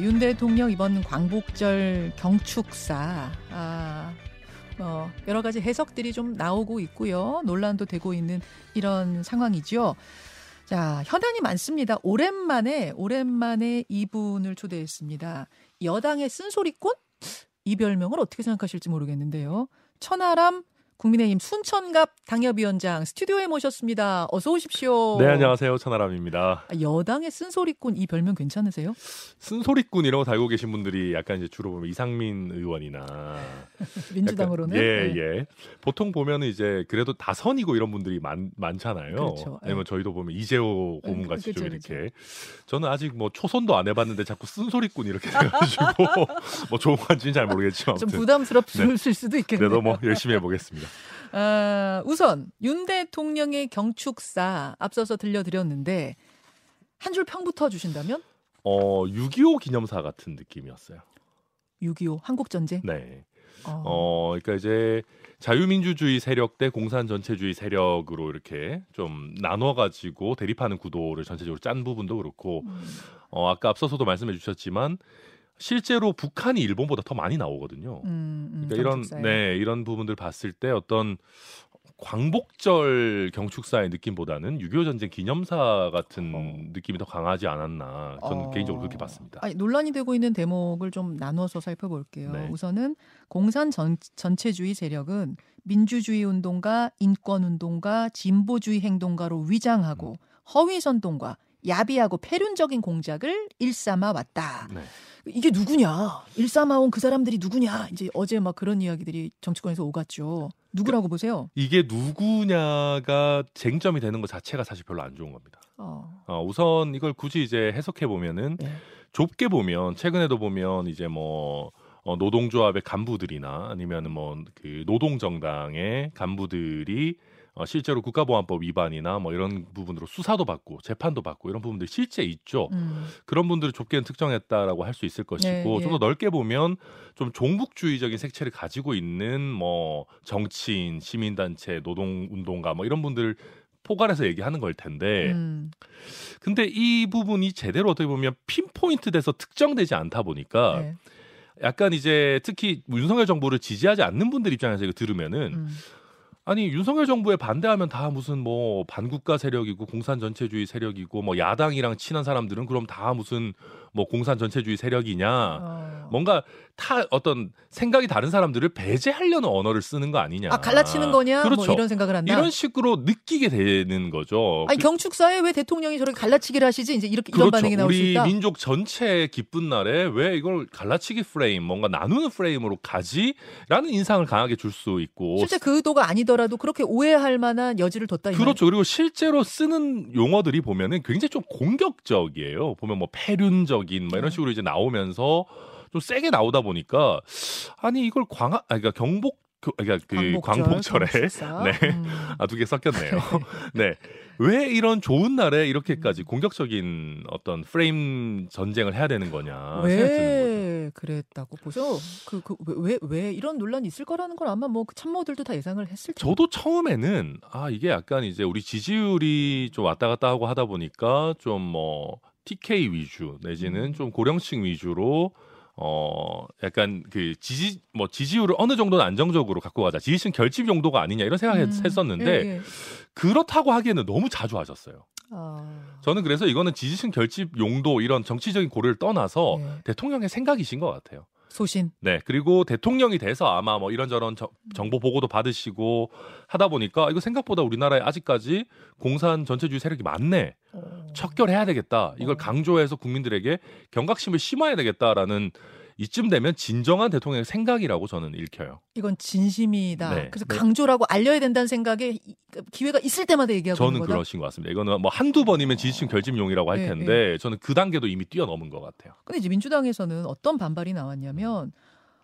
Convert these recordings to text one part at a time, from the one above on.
윤 대통령 이번 광복절 경축사 아, 어, 여러 가지 해석들이 좀 나오고 있고요. 논란도 되고 있는 이런 상황이죠. 자, 현안이 많습니다. 오랜만에 오랜만에 이분을 초대했습니다. 여당의 쓴소리꾼? 이 별명을 어떻게 생각하실지 모르겠는데요. 천하람 국민의힘 순천갑 당협위원장 스튜디오에 모셨습니다. 어서 오십시오. 네, 안녕하세요. 천하람입니다. 아, 여당의 쓴소리꾼 이 별명 괜찮으세요? 쓴소리꾼이라고 달고 계신 분들이 약간 이제 주로 보면 이상민 의원이나 민주당으로는 약간, 예, 네. 예. 보통 보면은 이제 그래도 다선이고 이런 분들이 많, 많잖아요. 그렇죠. 예. 아니면 저희도 보면 이재호 네, 고문 같이 좀 그렇죠, 이렇게 저는 아직 뭐 초선도 안 해봤는데 자꾸 쓴소리꾼 이렇게 돼가지고 뭐 좋은 건지는 잘 모르겠지만 좀 아무튼 부담스럽을 수도 있겠네요. 그래도 뭐 열심히 해보겠습니다. 아, 우선 윤 대통령의 경축사 앞서서 들려드렸는데 한 줄 평부터 주신다면 어, 6.25 기념사 같은 느낌이었어요. 6.25 한국 전쟁. 네. 어. 어, 그러니까 이제 자유민주주의 세력 대 공산 전체주의 세력으로 이렇게 좀 나눠가지고 대립하는 구도를 전체적으로 짠 부분도 그렇고, 음, 어, 아까 앞서서도 말씀해 주셨지만 실제로 북한이 일본보다 더 많이 나오거든요. 음, 음, 그러니까 이런 경축사에. 네 이런 부분들 봤을 때 어떤 광복절 경축사의 느낌보다는 6.25 전쟁 기념사 같은 어. 느낌이 더 강하지 않았나 저는 어. 개인적으로 그렇게 봤습니다. 아니, 논란이 되고 있는 대목을 좀 나눠서 살펴볼게요. 네. 우선은 공산 전, 전체주의 세력은 민주주의 운동가, 인권 운동가, 진보주의 행동가로 위장하고 음. 허위 선동과 야비하고 폐륜적인 공작을 일삼아 왔다. 네. 이게 누구냐? 일삼아온 그 사람들이 누구냐? 이제 어제 막 그런 이야기들이 정치권에서 오갔죠. 누구라고 보세요? 이게 누구냐가 쟁점이 되는 것 자체가 사실 별로 안 좋은 겁니다. 어, 어, 우선 이걸 굳이 이제 해석해 보면은 네. 좁게 보면 최근에도 보면 이제 뭐 어, 노동조합의 간부들이나 아니면 은 뭐 그 노동정당의 간부들이 어, 실제로 국가보안법 위반이나 뭐 이런 부분으로 수사도 받고 재판도 받고 이런 부분들이 실제 있죠. 음, 그런 분들을 좁게는 특정했다라고 할 수 있을 것이고 네, 좀 예. 더 넓게 보면 좀 종북주의적인 색채를 가지고 있는 뭐 정치인, 시민단체, 노동운동가 뭐 이런 분들 포괄해서 얘기하는 걸 텐데 음, 근데 이 부분이 제대로 어떻게 보면 핀포인트 돼서 특정되지 않다 보니까 네. 약간 이제 특히 윤석열 정부를 지지하지 않는 분들 입장에서 이거 들으면은 음. 아니 윤석열 정부에 반대하면 다 무슨 뭐 반국가 세력이고 공산 전체주의 세력이고 뭐 야당이랑 친한 사람들은 그럼 다 무슨 뭐 공산 전체주의 세력이냐 어. 뭔가 타 어떤 생각이 다른 사람들을 배제하려는 언어를 쓰는 거 아니냐 아 갈라치는 거냐? 그렇죠. 뭐 이런 생각을 한다. 이런 식으로 느끼게 되는 거죠. 아니 경축사에 왜 대통령이 저렇게 갈라치기를 하시지? 이제 이렇게 이런 그렇죠. 반응이 나올 수 우리 있다. 민족 전체 기쁜 날에 왜 이걸 갈라치기 프레임, 뭔가 나누는 프레임으로 가지라는 인상을 강하게 줄 수 있고 실제 그 의도가 아니더 라도 그렇게 오해할 만한 여지를 뒀다. 이 그렇죠. 그리고 실제로 쓰는 용어들이 보면은 굉장히 좀 공격적이에요. 보면 뭐 폐륜적인 뭐 이런 음. 식으로 이제 나오면서 좀 세게 나오다 보니까 아니 이걸 광아 아 그러니까 경복 그- 그러니까 그. 광복절에 경축사. 네. 음. 아 두 개 섞였네요. 네. 왜 이런 좋은 날에 이렇게까지 공격적인 어떤 프레임 전쟁을 해야 되는 거냐 생 그랬다고 보죠? 그그왜왜 왜 이런 논란이 있을 거라는 걸 아마 뭐그 참모들도 다 예상을 했을 텐데. 저도 처음에는 아 이게 약간 이제 우리 지지율이 좀 왔다 갔다 하고 하다 보니까 좀 뭐 TK 위주 내지는 음. 좀 고령층 위주로 어 약간 그 지지 뭐 지지율을 어느 정도는 안정적으로 갖고 가자 지지층 결집 용도가 아니냐 이런 생각했었는데 예, 예. 그렇다고 하기에는 너무 자주 하셨어요. 아, 저는 그래서 이거는 지지층 결집 용도 이런 정치적인 고려를 떠나서 예. 대통령의 생각이신 것 같아요. 소신. 네, 그리고 대통령이 돼서 아마 뭐 이런저런 저- 정보 보고도 받으시고 하다 보니까 이거 생각보다 우리나라에 아직까지 공산 전체주의 세력이 많네. 어. 척결해야 되겠다. 이걸 어. 강조해서 국민들에게 경각심을 심어야 되겠다라는 이쯤 되면 진정한 대통령의 생각이라고 저는 읽혀요. 이건 진심이다. 네. 그래서 네. 강조라고 알려야 된다는 생각에 이- 기회가 있을 때마다 얘기하고 저는 있는 거다. 그러신 것 같습니다. 이거는 뭐 한두 번이면 지지층 결집용이라고 할 네, 텐데 저는 그 단계도 이미 뛰어넘은 것 같아요. 근데 이제 민주당에서는 어떤 반발이 나왔냐면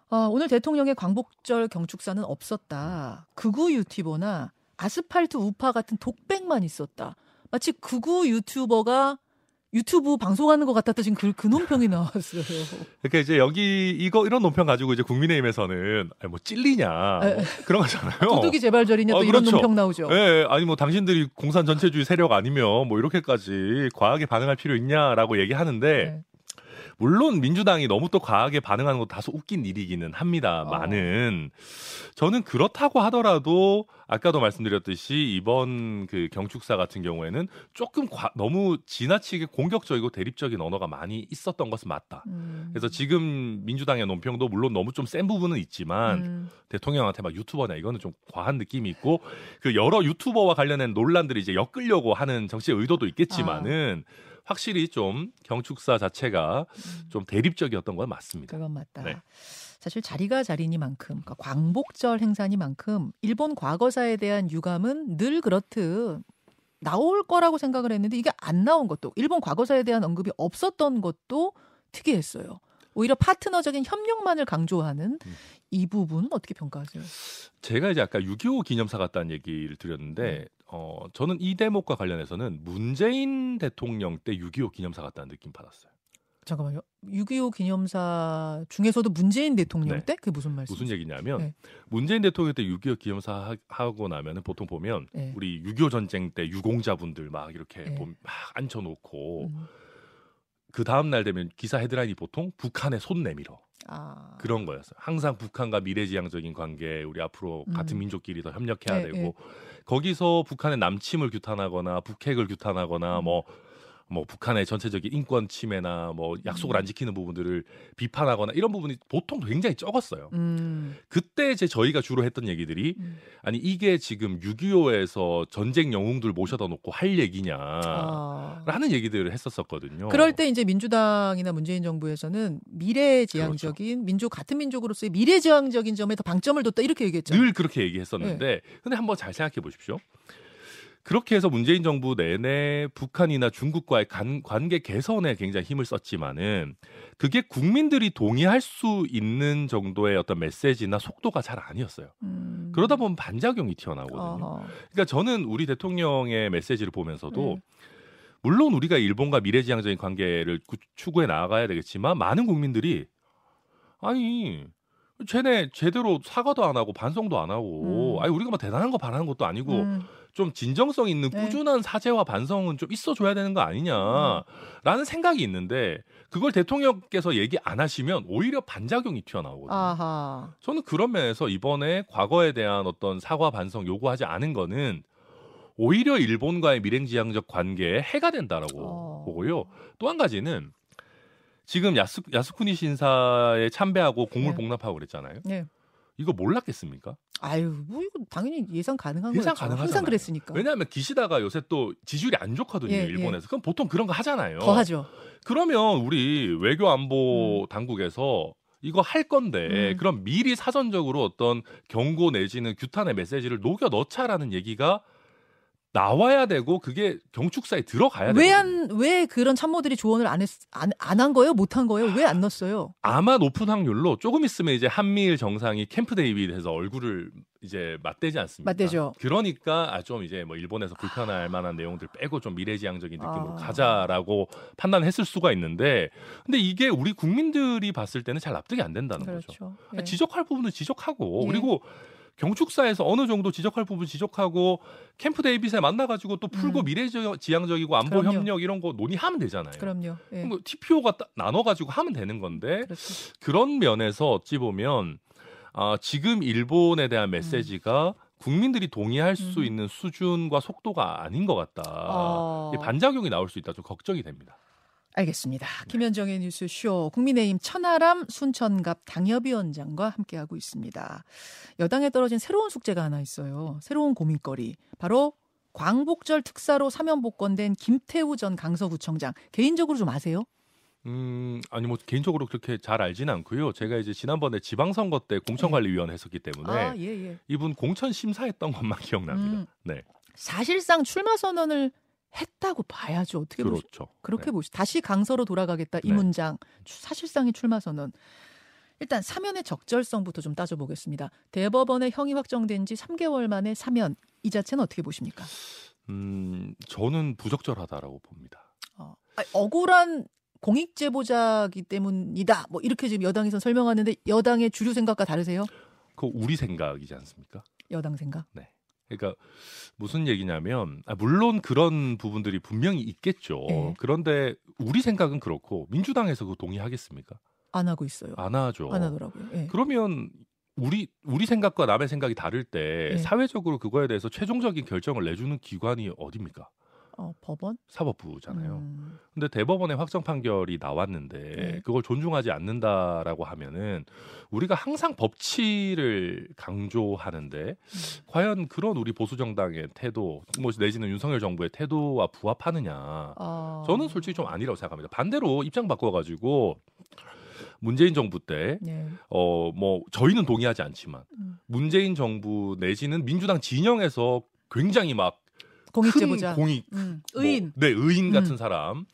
아, 오늘 대통령의 광복절 경축사는 없었다. 극우 유튜버나 아스팔트 우파 같은 독백만 있었다. 마치 극우 유튜버가 유튜브 방송하는 것 같았다 지금 그, 그 논평이 나왔어요. 그러니까 이제 여기 이거 이런 논평 가지고 이제 국민의힘에서는 아니 뭐 찔리냐 뭐 그런 거잖아요. 도둑이 재발절이냐 또 어, 이런 그렇죠. 논평 나오죠. 예, 아니 뭐 당신들이 공산 전체주의 세력 아니면 뭐 이렇게까지 과하게 반응할 필요 있냐라고 얘기하는데 네. 물론 민주당이 너무 또 과하게 반응하는 것도 다소 웃긴 일이기는 합니다만은 어. 저는 그렇다고 하더라도 아까도 말씀드렸듯이 이번 그 경축사 같은 경우에는 조금 과, 너무 지나치게 공격적이고 대립적인 언어가 많이 있었던 것은 맞다. 음. 그래서 지금 민주당의 논평도 물론 너무 좀 센 부분은 있지만 음. 대통령한테 막 유튜버냐 이거는 좀 과한 느낌이 있고 그 여러 유튜버와 관련된 논란들이 이제 엮으려고 하는 정치의 의도도 있겠지만은 아. 확실히 좀 경축사 자체가 음. 좀 대립적이었던 건 맞습니다. 그건 맞다. 네. 사실 자리가 자리니만큼 그러니까 광복절 행사니만큼 일본 과거사에 대한 유감은 늘 그렇듯 나올 거라고 생각을 했는데 이게 안 나온 것도 일본 과거사에 대한 언급이 없었던 것도 특이했어요. 오히려 파트너적인 협력만을 강조하는 음. 이 부분은 어떻게 평가하세요? 제가 이제 아까 6.25 기념사 같다는 얘기를 드렸는데 네. 어, 저는 이 대목과 관련해서는 문재인 대통령 때 6.25 기념사 같다는 느낌 받았어요. 잠깐만요. 6.25 기념사 중에서도 문재인 대통령 네. 때? 그게 무슨 말씀? 무슨 얘기냐면 네. 문재인 대통령 때 6.25 기념사 하고 나면은 보통 보면 네. 우리 6.25 전쟁 때 유공자분들 막 이렇게 네. 막 앉혀놓고 음. 그 다음 날 되면 기사 헤드라인이 보통 북한에 손 내밀어. 아. 그런 거였어요. 항상 북한과 미래지향적인 관계, 우리 앞으로 음. 같은 민족끼리 더 협력해야 네, 되고 네. 거기서 북한의 남침을 규탄하거나 북핵을 규탄하거나 음. 뭐 뭐 북한의 전체적인 인권 침해나 뭐 약속을 안 음. 지키는 부분들을 비판하거나 이런 부분이 보통 굉장히 적었어요. 음. 그때 제 저희가 주로 했던 얘기들이 음. 아니 이게 지금 6.25에서 전쟁 영웅들 모셔다 놓고 할 얘기냐라는 아. 얘기들을 했었었거든요. 그럴 때 이제 민주당이나 문재인 정부에서는 미래지향적인 그렇죠. 민족 같은 민족으로서의 미래지향적인 점에 더 방점을 뒀다 이렇게 얘기했죠. 늘 그렇게 얘기했었는데 네. 근데 한번 잘 생각해 보십시오. 그렇게 해서 문재인 정부 내내 북한이나 중국과의 간, 관계 개선에 굉장히 힘을 썼지만은 그게 국민들이 동의할 수 있는 정도의 어떤 메시지나 속도가 잘 아니었어요. 음. 그러다 보면 반작용이 튀어나오거든요. 어허. 그러니까 저는 우리 대통령의 메시지를 보면서도 음. 물론 우리가 일본과 미래지향적인 관계를 추구해 나가야 되겠지만 많은 국민들이 아니 쟤네 제대로 사과도 안 하고 반성도 안 하고 음. 아니 우리가 뭐 대단한 거 바라는 것도 아니고 음. 좀 진정성 있는 네. 꾸준한 사죄와 반성은 좀 있어줘야 되는 거 아니냐라는 음. 생각이 있는데 그걸 대통령께서 얘기 안 하시면 오히려 반작용이 튀어나오거든요. 아하. 저는 그런 면에서 이번에 과거에 대한 어떤 사과 반성 요구하지 않은 거는 오히려 일본과의 미래지향적 관계에 해가 된다라고 어. 보고요. 또 한 가지는 지금 야스, 야스쿠니 신사에 참배하고 공물 네. 복납하고 그랬잖아요. 네. 이거 몰랐겠습니까? 아유, 뭐 이거 당연히 예상 가능한 예상 가능하잖아요. 항상 그랬으니까. 왜냐하면 기시다가 요새 또 지지율이 안 좋거든요, 예, 예. 일본에서. 예. 그럼 보통 그런 거 하잖아요. 더 하죠. 그러면 우리 외교 안보 음. 당국에서 이거 할 건데 음. 그럼 미리 사전적으로 어떤 경고 내지는 규탄의 메시지를 녹여 넣자라는 얘기가 나와야 되고 그게 경축사에 들어가야 돼요. 왜안 왜 그런 참모들이 조언을 안했안안 한 거예요? 못 한 거예요? 왜 안 넣었어요? 아마 높은 확률로 조금 있으면 이제 한미일 정상이 캠프 데이비드에서 얼굴을 이제 맞대지 않습니까? 맞대죠. 그러니까 아 좀 이제 뭐 일본에서 불편할 만한 내용들 빼고 좀 미래지향적인 느낌으로 아. 가자라고 판단했을 수가 있는데 근데 이게 우리 국민들이 봤을 때는 잘 납득이 안 된다는 그렇죠. 거죠. 예. 지적할 부분은 지적하고 예. 그리고 경축사에서 어느 정도 지적할 부분 지적하고 캠프 데이빗에 만나가지고 또 풀고 음. 미래지향적이고 안보 그럼요. 협력 이런 거 논의하면 되잖아요. 그럼요. 예. 뭐 TPO가 나눠가지고 하면 되는 건데 그렇죠. 그런 면에서 어찌 보면 아, 지금 일본에 대한 메시지가 음. 국민들이 동의할 수 음. 있는 수준과 속도가 아닌 것 같다. 어... 반작용이 나올 수 있다. 좀 걱정이 됩니다. 알겠습니다. 김현정의 뉴스쇼 국민의힘 천하람 순천갑 당협위원장과 함께하고 있습니다. 여당에 떨어진 새로운 숙제가 하나 있어요. 새로운 고민거리. 바로 광복절 특사로 사면 복권된 김태우 전 강서구청장. 개인적으로 좀 아세요? 음, 아니 뭐 개인적으로 그렇게 잘 알지는 않고요. 제가 이제 지난번에 지방선거 때 공천관리위원 했었기 때문에 아, 예, 예. 이분 공천 심사했던 것만 기억납니다. 음, 네. 사실상 출마 선언을 했다고 봐야죠. 어떻게 그렇죠. 보시, 그렇게 네. 보시. 다시 강서로 돌아가겠다 이 네. 문장 사실상의 출마 선언. 일단 사면의 적절성부터 좀 따져보겠습니다. 대법원의 형이 확정된 지 3개월 만에 사면 이 자체는 어떻게 보십니까? 음, 저는 부적절하다라고 봅니다. 어, 아니, 억울한 공익 제보자기 때문이다. 뭐 이렇게 지금 여당에서 설명하는데 여당의 주류 생각과 다르세요? 그 우리 생각이지 않습니까? 여당 생각? 네. 그러니까 무슨 얘기냐면 아, 물론 그런 부분들이 분명히 있겠죠. 네. 그런데 우리 생각은 그렇고 민주당에서 그 동의하겠습니까? 안 하고 있어요. 안 하죠. 안 하더라고요. 예. 그러면 우리 우리 생각과 남의 생각이 다를 때 네. 사회적으로 그거에 대해서 최종적인 결정을 내주는 기관이 어디입니까? 어, 법원? 사법부잖아요. 음, 근데 대법원의 확정 판결이 나왔는데 네. 그걸 존중하지 않는다라고 하면은 우리가 항상 법치를 강조하는데 음. 과연 그런 우리 보수 정당의 태도, 뭐 내지는 윤석열 정부의 태도와 부합하느냐? 아, 저는 솔직히 좀 아니라고 생각합니다. 반대로 입장 바꿔가지고 문재인 정부 때 네. 어 뭐 저희는 동의하지 않지만 음. 문재인 정부 내지는 민주당 진영에서 굉장히 막 공익제보자. 큰 공익 음, 뭐, 의인. 네 의인 같은 음. 사람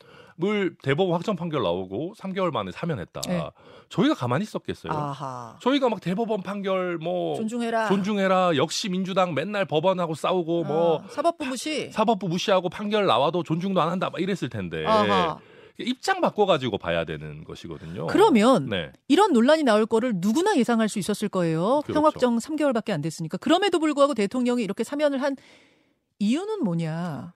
을 대법원 확정 판결 나오고 3개월 만에 사면했다. 네. 저희가 가만히 있었겠어요. 아하. 저희가 막 대법원 판결 뭐 존중해라. 존중해라. 역시 민주당 맨날 법원하고 싸우고 뭐 아, 사법부 무시. 사법부 무시하고 판결 나와도 존중도 안 한다 막 이랬을 텐데 아하. 입장 바꿔가지고 봐야 되는 것이거든요. 그러면 네. 이런 논란이 나올 거를 누구나 예상할 수 있었을 거예요. 그렇죠. 평확정 3개월밖에 안 됐으니까. 그럼에도 불구하고 대통령이 이렇게 사면을 한 이유는 뭐냐?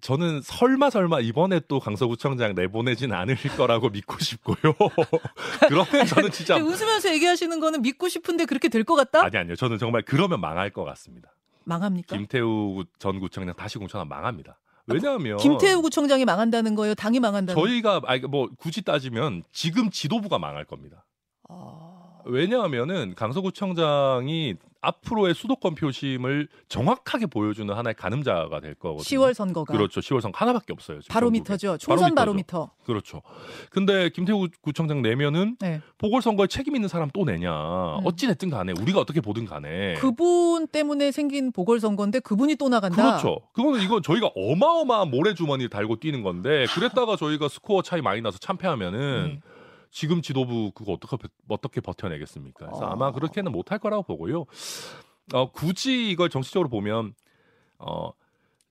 저는 설마 설마 이번에 또 강서구청장 내보내진 않을 거라고 믿고 싶고요. 그러면 저는 진짜 웃으면서 얘기하시는 거는 믿고 싶은데 그렇게 될 것 같다? 아니 아니요. 저는 정말 그러면 망할 것 같습니다. 망합니까? 김태우 전 구청장 다시 공천하면 망합니다. 왜냐하면 김태우 구청장이 망한다는 거예요? 당이 망한다는 저희가 아니 뭐 굳이 따지면 지금 지도부가 망할 겁니다. 아... 왜냐하면은 강서구청장이 앞으로의 수도권 표심을 정확하게 보여주는 하나의 가늠자가 될 거거든요. 10월 선거가 그렇죠. 10월 선 하나밖에 없어요. 바로미터죠. 총선 바로미터죠. 바로미터. 그렇죠. 근데 김태우 구청장 내면은 네. 보궐선거에 책임 있는 사람 또 내냐. 음. 어찌 됐든 간에 우리가 어떻게 보든 간에. 그분 때문에 생긴 보궐선거인데 그분이 또 나간다. 그렇죠. 그거는 이거 저희가 어마어마한 모래주머니를 달고 뛰는 건데 그랬다가 저희가 스코어 차이 많이 나서 참패하면은 네. 지금 지도부 그거 어떻게 어떻게 버텨내겠습니까? 그래서 어. 아마 그렇게는 못할 거라고 보고요. 어, 굳이 이걸 정치적으로 보면 어,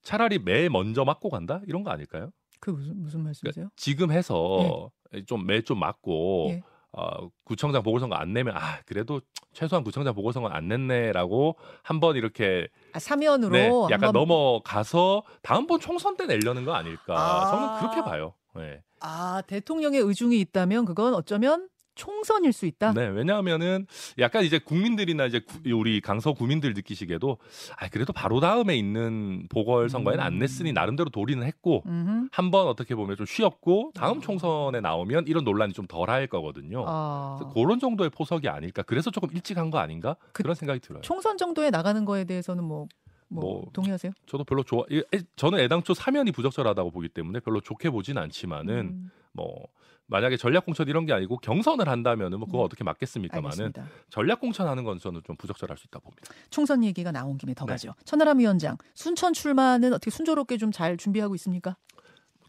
차라리 매 먼저 맞고 간다 이런 거 아닐까요? 그 무슨 무슨 말씀이세요? 그러니까 지금 해서 좀매좀 맞고 예. 어, 구청장 보궐선거 안 내면 아 그래도 최소한 구청장 보궐선거 안 냈네라고 한번 이렇게 아, 사면으로 네, 약간 넘어가서 다음번 총선 때 내려는 거 아닐까 아. 저는 그렇게 봐요. 네. 아 대통령의 의중이 있다면 그건 어쩌면 총선일 수 있다. 네, 왜냐하면은 약간 이제 국민들이나 이제 구- 우리 강서 구민들 느끼시기에도 아 그래도 바로 다음에 있는 보궐선거에는 안 냈으니 나름대로 도리는 했고. 한번 어떻게 보면 좀 쉬었고 다음 총선에 나오면 이런 논란이 좀 덜할 거거든요. 아, 그런 정도의 포석이 아닐까. 그래서 조금 일찍 한 거 아닌가? 그- 그, 런 생각이 들어요. 총선 정도에 나가는 거에 대해서는 뭐, 뭐, 뭐, 동의하세요? 저도 별로 좋아. 저는 애당초 사면이 부적절하다고 보기 때문에 별로 좋게 보진 않지만은 음, 뭐 만약에 전략 공천 이런 게 아니고 경선을 한다면은 뭐 그거 음. 어떻게 막겠습니까만은. 전략 공천하는 건 저는 좀 부적절할 수 있다 봅니다. 총선 얘기가 나온 김에 더 네. 가죠. 천하람 위원장 순천 출마는 어떻게 순조롭게 좀 잘 준비하고 있습니까?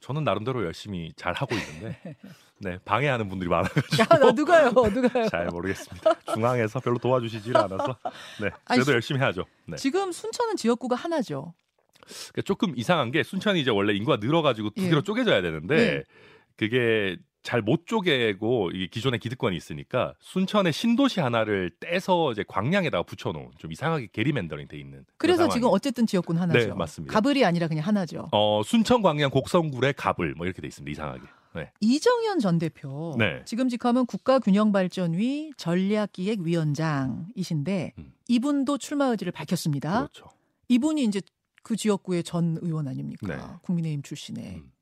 저는 나름대로 열심히 잘 하고 있는데 네 방해하는 분들이 많아가지고 야, 나 누가요? 누가요? 잘 모르겠습니다. 중앙에서 별로 도와주시질 않아서 네 아니, 그래도 수- 열심히 하죠. 네. 지금 순천은 지역구가 하나죠. 그러니까 조금 이상한 게 순천이 이제 원래 인구가 늘어가지고 두 예. 개로 쪼개져야 되는데 예. 그게 잘못 쪼개고 이게 기존에 기득권이 있으니까 순천의 신도시 하나를 떼서 이제 광양에다가 붙여놓은 좀 이상하게 게리맨더링 돼 있는. 그래서 지금. 어쨌든 지역구는 하나죠. 네, 맞습니다. 가불이 아니라 그냥 하나죠. 어 순천 광양 곡성굴의 갑을 뭐 이렇게 돼 있습니다. 이상하게. 네. 이정현 전 대표 네. 지금 직함은 국가균형발전위 전략기획위원장이신데 음. 이분도 출마 의지를 밝혔습니다. 그렇죠. 이분이 이제 그 지역구의 전 의원 아닙니까? 네. 국민의힘 출신의 음.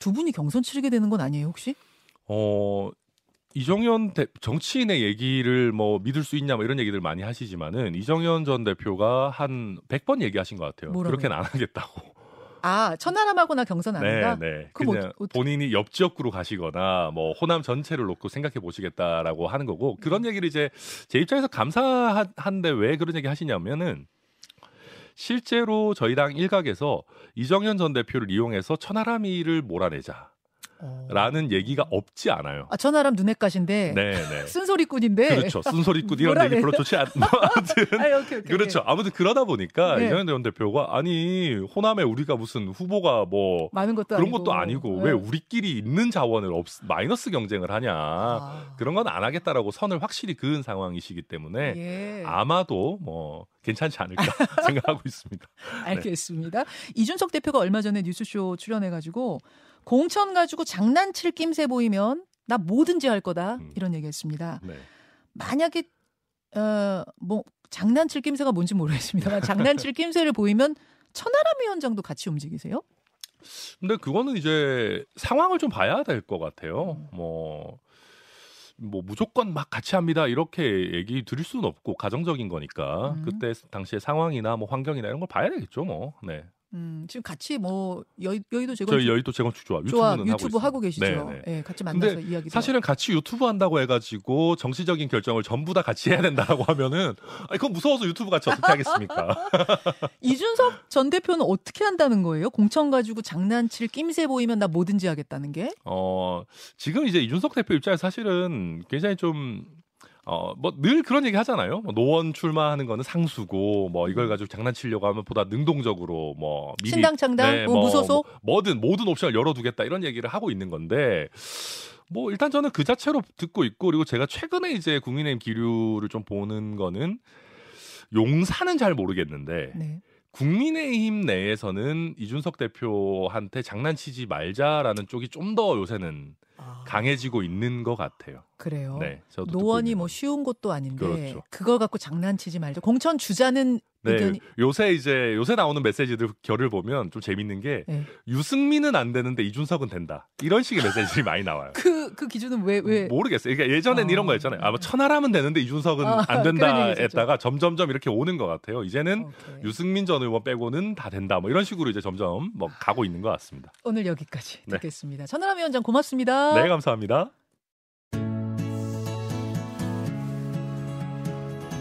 두 분이 경선 치르게 되는 건 아니에요 혹시? 어 이정현 대, 정치인의 얘기를 뭐 믿을 수 있냐 뭐 이런 얘기들 많이 하시지만은 이정현 전 대표가 한 100번 얘기하신 것 같아요. 뭐라고요? 그렇게는 안 하겠다고. 아 천하람하고나 경선 안 한다? 네, 네. 그냥 어떻게- 본인이 옆 지역구로 가시거나 뭐 호남 전체를 놓고 생각해 보시겠다라고 하는 거고 그런 얘기를 이제 제 입장에서 감사한데 왜 그런 얘기 하시냐면은 실제로 저희 당 일각에서 이정현 전 대표를 이용해서 천하람이를 몰아내자. 라는 얘기가 없지 않아요. 아, 천하람 눈엣가신데 네, 네. 쓴소리꾼인데 그렇죠. 쓴소리꾼 이런 얘기 별로 좋지 않. 뭐 아무튼 아, 오케이, 오케이. 그렇죠. 아무튼 그러다 보니까 네. 이정현 전 대표가 아니 호남에 우리가 무슨 후보가 뭐 많은 것도 그런 아니고. 것도 아니고 네. 왜 우리끼리 있는 자원을 없, 마이너스 경쟁을 하냐 아. 그런 건 안 하겠다라고 선을 확실히 그은 상황이시기 때문에 예. 아마도 뭐 괜찮지 않을까 생각하고 있습니다. 알겠습니다. 이준석 대표가 얼마 전에 뉴스쇼 출연해가지고 공천 가지고 장난칠 낌새 보이면 나 뭐든지 할 거다 음. 이런 얘기했습니다. 네. 만약에 어뭐 장난칠 낌새가 뭔지 모르겠습니다만 장난칠 낌새를 보이면 천하람 위원장도 같이 움직이세요? 근데 그거는 이제 상황을 좀 봐야 될 것 같아요. 음. 뭐, 뭐 무조건 막 같이 합니다 이렇게 얘기 드릴 수는 없고 가정적인 거니까 음. 그때 당시의 상황이나 뭐 환경이나 이런 걸 봐야 되겠죠. 뭐. 네. 음, 지금 같이 뭐 여, 여의도 재건축 저희 여의도 재건축 조합 유튜브는 유튜브 하고, 하고. 계시죠. 네, 예, 네. 같이 만나서 이야기. 사실은 같이 유튜브 한다고 해가지고 정치적인 결정을 전부 다 같이 해야 된다라고 하면은 아니, 그건 무서워서 유튜브 같이 어떻게 하겠습니까? 이준석 전 대표는 어떻게 한다는 거예요? 공천 가지고 장난칠 낌새 보이면 나 뭐든지 하겠다는 게? 어, 지금 이제 이준석 대표 입장에서 사실은 굉장히 좀, 어, 뭐 늘 그런 얘기 하잖아요. 뭐 노원 출마하는 거는 상수고, 뭐 이걸 가지고 장난치려고 하면 보다 능동적으로 뭐 미리. 신당 창당, 네, 뭐 무소속? 뭐 뭐든 모든 옵션을 열어두겠다 이런 얘기를 하고 있는 건데, 뭐 일단 저는 그 자체로 듣고 있고, 그리고 제가 최근에 이제 국민의힘 기류를 좀 보는 거는 용사는 잘 모르겠는데, 네. 국민의힘 내에서는 이준석 대표한테 장난치지 말자라는 쪽이 좀 더 요새는 아, 강해지고 있는 것 같아요. 그래요. 네, 노원이 뭐 건. 쉬운 것도 아닌데 그렇죠. 그걸 갖고 장난치지 말자. 공천 주자는 네, 의견이 요새 이제 요새 나오는 메시지들 결을 보면 좀 재밌는 게 네. 유승민은 안 되는데 이준석은 된다 이런 식의 메시지들이 많이 나와요. 그, 그 기준은 왜, 왜? 모르겠어요. 그러니까 예전엔 어. 이런 거였잖아요. 아, 뭐 천하람은 되는데 이준석은 아, 안 된다. 했다가 점점점 이렇게 오는 것 같아요. 이제는 오케이. 유승민 전 의원 빼고는 다 된다. 뭐 이런 식으로 이제 점점 뭐 가고 있는 것 같습니다. 오늘 여기까지 네. 듣겠습니다. 천하람 위원장 고맙습니다. 네, 감사합니다.